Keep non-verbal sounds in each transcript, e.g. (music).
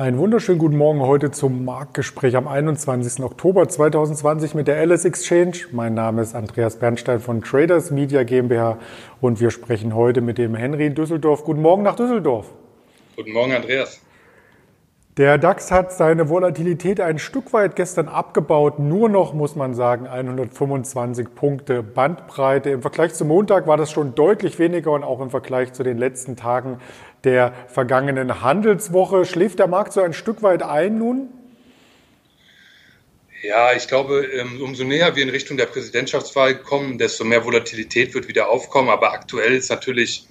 Einen wunderschönen guten Morgen heute zum Marktgespräch am 21. Oktober 2020 mit der Alice Exchange. Mein Name ist Andreas Bernstein von Traders Media GmbH und wir sprechen heute mit dem Henry in Düsseldorf. Guten Morgen nach Düsseldorf. Guten Morgen, Andreas. Der DAX hat seine Volatilität ein Stück weit gestern abgebaut. Nur noch, muss man sagen, 125 Punkte Bandbreite. Im Vergleich zum Montag war das schon deutlich weniger und auch im Vergleich zu den letzten Tagen der vergangenen Handelswoche. Schläft der Markt so ein Stück weit ein nun? Ja, ich glaube, ähm, umso näher wir in Richtung der Präsidentschaftswahl kommen, desto mehr Volatilität wird wieder aufkommen. Aber aktuell ist natürlich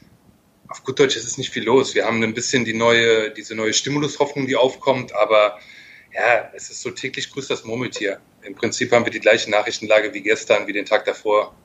auf gut Deutsch, es ist nicht viel los. Wir haben ein bisschen die neue, diese neue Stimulushoffnung, die aufkommt, aber ja, es ist so täglich grüßt das Murmeltier. Im Prinzip haben wir die gleiche Nachrichtenlage wie gestern, wie den Tag davor.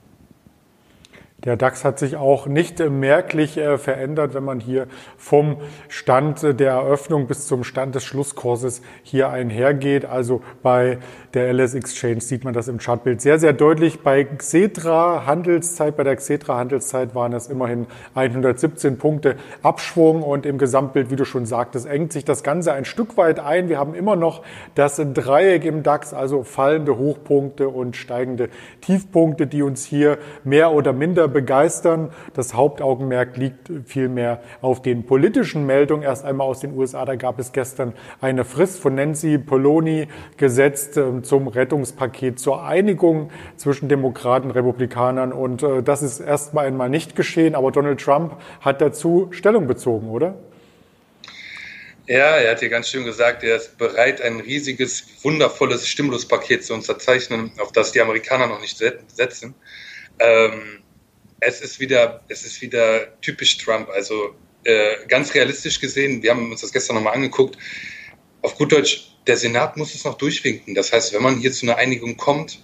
Der DAX hat sich auch nicht merklich äh, verändert, wenn man hier vom Stand der Eröffnung bis zum Stand des Schlusskurses hier einhergeht. Also bei der LS Exchange sieht man das im Chartbild sehr, sehr deutlich. Bei Xetra Handelszeit, bei der Xetra Handelszeit waren es immerhin 117 Punkte Abschwung und im Gesamtbild, wie du schon sagtest, engt sich das Ganze ein Stück weit ein. Wir haben immer noch das Dreieck im DAX, also fallende Hochpunkte und steigende Tiefpunkte, die uns hier mehr oder minder begeistern. Das Hauptaugenmerk liegt vielmehr auf den politischen Meldungen. Erst einmal aus den USA, da gab es gestern eine Frist von Nancy Poloni gesetzt ähm, zum Rettungspaket zur Einigung zwischen Demokraten, Republikanern. Und äh, das ist erst mal einmal nicht geschehen. Aber Donald Trump hat dazu Stellung bezogen, oder? Ja, er hat ja ganz schön gesagt, er ist bereit, ein riesiges, wundervolles Stimuluspaket zu unterzeichnen, auf das die Amerikaner noch nicht setzen. Ähm, es ist wieder, es ist wieder typisch Trump. Also äh, ganz realistisch gesehen, wir haben uns das gestern nochmal angeguckt, auf gut Deutsch, der Senat muss es noch durchwinken. Das heißt, wenn man hier zu einer Einigung kommt,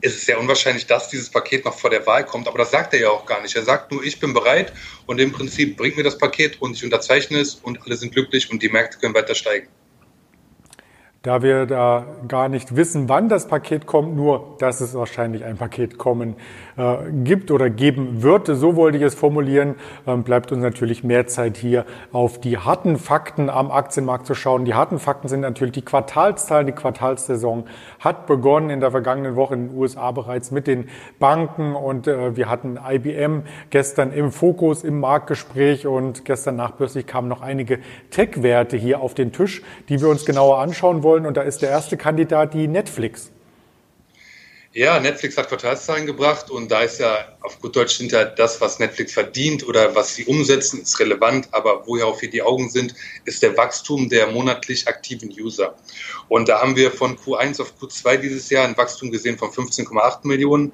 ist es sehr unwahrscheinlich, dass dieses Paket noch vor der Wahl kommt. Aber das sagt er ja auch gar nicht. Er sagt nur, ich bin bereit und im Prinzip bringt mir das Paket und ich unterzeichne es und alle sind glücklich und die Märkte können weiter steigen. Da wir da gar nicht wissen, wann das Paket kommt, nur dass es wahrscheinlich ein Paket kommen äh, gibt oder geben wird, so wollte ich es formulieren, ähm, bleibt uns natürlich mehr Zeit hier auf die harten Fakten am Aktienmarkt zu schauen. Die harten Fakten sind natürlich die Quartalszahlen. Die Quartalssaison hat begonnen in der vergangenen Woche in den USA bereits mit den Banken und äh, wir hatten IBM gestern im Fokus im Marktgespräch und gestern nachbörslich kamen noch einige Tech-Werte hier auf den Tisch, die wir uns genauer anschauen wollen wollen. Und da ist der erste Kandidat die Netflix. Ja, Netflix hat Quartalszahlen gebracht und da ist ja auf gut Deutsch hinter das, was Netflix verdient oder was sie umsetzen, ist relevant, aber wo ja auch hier die Augen sind, ist der Wachstum der monatlich aktiven User. Und da haben wir von Q1 auf Q2 dieses Jahr ein Wachstum gesehen von 15,8 Millionen,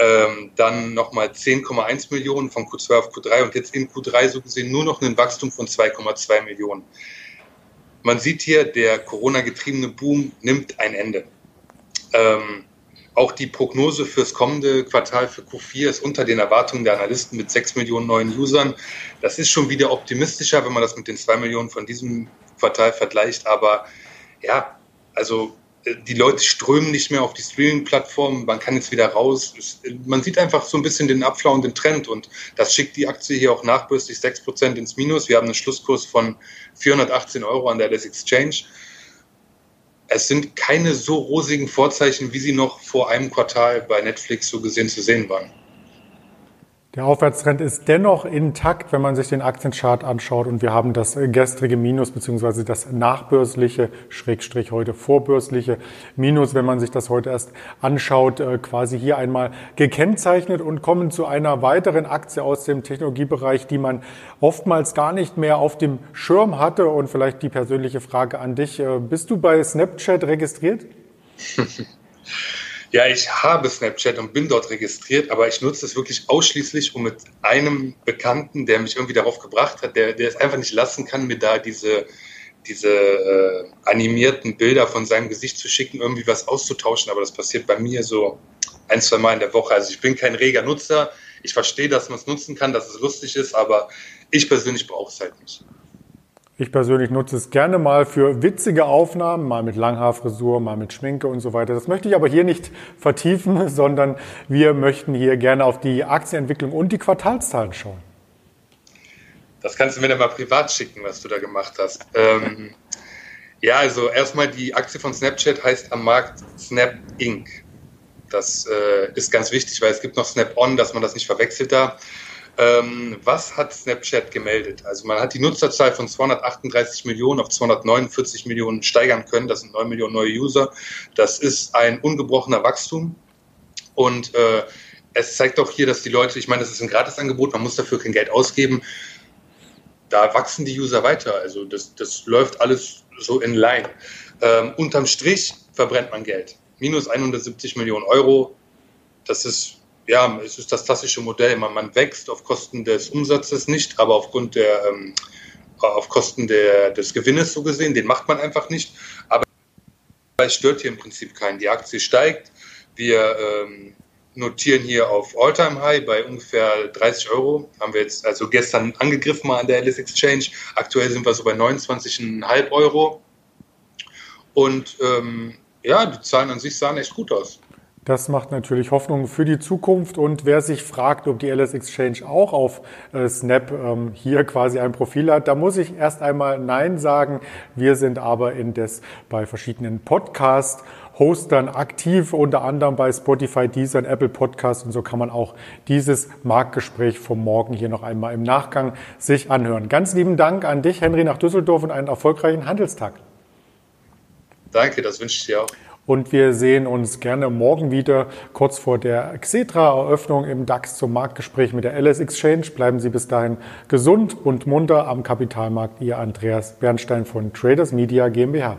ähm, dann nochmal 10,1 Millionen von Q2 auf Q3 und jetzt in Q3 so gesehen nur noch ein Wachstum von 2,2 Millionen. Man sieht hier, der Corona-getriebene Boom nimmt ein Ende. Ähm, auch die Prognose fürs kommende Quartal für Q4 ist unter den Erwartungen der Analysten mit 6 Millionen neuen Usern. Das ist schon wieder optimistischer, wenn man das mit den 2 Millionen von diesem Quartal vergleicht. Aber ja, also die Leute strömen nicht mehr auf die Streaming-Plattformen, man kann jetzt wieder raus. Man sieht einfach so ein bisschen den abflauenden Trend und das schickt die Aktie hier auch nachbörslich 6% ins Minus. Wir haben einen Schlusskurs von 418 Euro an der LS Exchange. Es sind keine so rosigen Vorzeichen, wie sie noch vor einem Quartal bei Netflix so gesehen zu sehen waren. Der Aufwärtstrend ist dennoch intakt, wenn man sich den Aktienchart anschaut. Und wir haben das gestrige Minus beziehungsweise das nachbörsliche, Schrägstrich heute vorbörsliche Minus, wenn man sich das heute erst anschaut, äh, quasi hier einmal gekennzeichnet und kommen zu einer weiteren Aktie aus dem Technologiebereich, die man oftmals gar nicht mehr auf dem Schirm hatte. Und vielleicht die persönliche Frage an dich. Äh, bist du bei Snapchat registriert? (laughs) Ja, ich habe Snapchat und bin dort registriert, aber ich nutze es wirklich ausschließlich, um mit einem Bekannten, der mich irgendwie darauf gebracht hat, der, der es einfach nicht lassen kann, mir da diese, diese äh, animierten Bilder von seinem Gesicht zu schicken, irgendwie was auszutauschen. Aber das passiert bei mir so ein, zwei Mal in der Woche. Also ich bin kein reger Nutzer. Ich verstehe, dass man es nutzen kann, dass es lustig ist, aber ich persönlich brauche es halt nicht. Ich persönlich nutze es gerne mal für witzige Aufnahmen, mal mit Langhaarfrisur, mal mit Schminke und so weiter. Das möchte ich aber hier nicht vertiefen, (laughs) sondern wir möchten hier gerne auf die Aktienentwicklung und die Quartalszahlen schauen. Das kannst du mir dann mal privat schicken, was du da gemacht hast. Ähm, Ja, also erstmal die Aktie von Snapchat heißt am Markt Snap Inc. Das äh, ist ganz wichtig, weil es gibt noch Snap-on, dass man das nicht verwechselt da. Ähm, was hat Snapchat gemeldet? Also man hat die Nutzerzahl von 238 Millionen auf 249 Millionen steigern können. Das sind 9 Millionen neue User. Das ist ein ungebrochener Wachstum. Und äh, es zeigt auch hier, dass die Leute, ich meine, das ist ein Gratisangebot, man muss dafür kein Geld ausgeben. Da wachsen die User weiter. Also das, das läuft alles so in Line. Ähm, unterm Strich verbrennt man Geld. Minus 170 Millionen Euro. Das ist, ja, es ist das klassische Modell. Man, man wächst auf Kosten des Umsatzes nicht, aber aufgrund der, ähm, auf Kosten der, des Gewinnes so gesehen. Den macht man einfach nicht. Aber es stört hier im Prinzip keinen. Die Aktie steigt. Wir ähm, notieren hier auf Alltime High bei ungefähr 30 Euro. Haben wir jetzt also gestern angegriffen mal an der Alice Exchange. Aktuell sind wir so bei 29,5 Euro. Und ähm, ja, die Zahlen an sich sahen echt gut aus. Das macht natürlich Hoffnung für die Zukunft. Und wer sich fragt, ob die LS Exchange auch auf äh, Snap ähm, hier quasi ein Profil hat, da muss ich erst einmal Nein sagen. Wir sind aber indes bei verschiedenen Podcasts Hostern aktiv, unter anderem bei Spotify, Deezer und Apple Podcast. Und so kann man auch dieses Marktgespräch vom Morgen hier noch einmal im Nachgang sich anhören. Ganz lieben Dank an dich, Henry, nach Düsseldorf und einen erfolgreichen Handelstag. Danke, das wünsche ich dir auch. Und wir sehen uns gerne morgen wieder, kurz vor der Xetra-Eröffnung im DAX zum Marktgespräch mit der LS Exchange. Bleiben Sie bis dahin gesund und munter am Kapitalmarkt. Ihr Andreas Bernstein von Traders Media GmbH.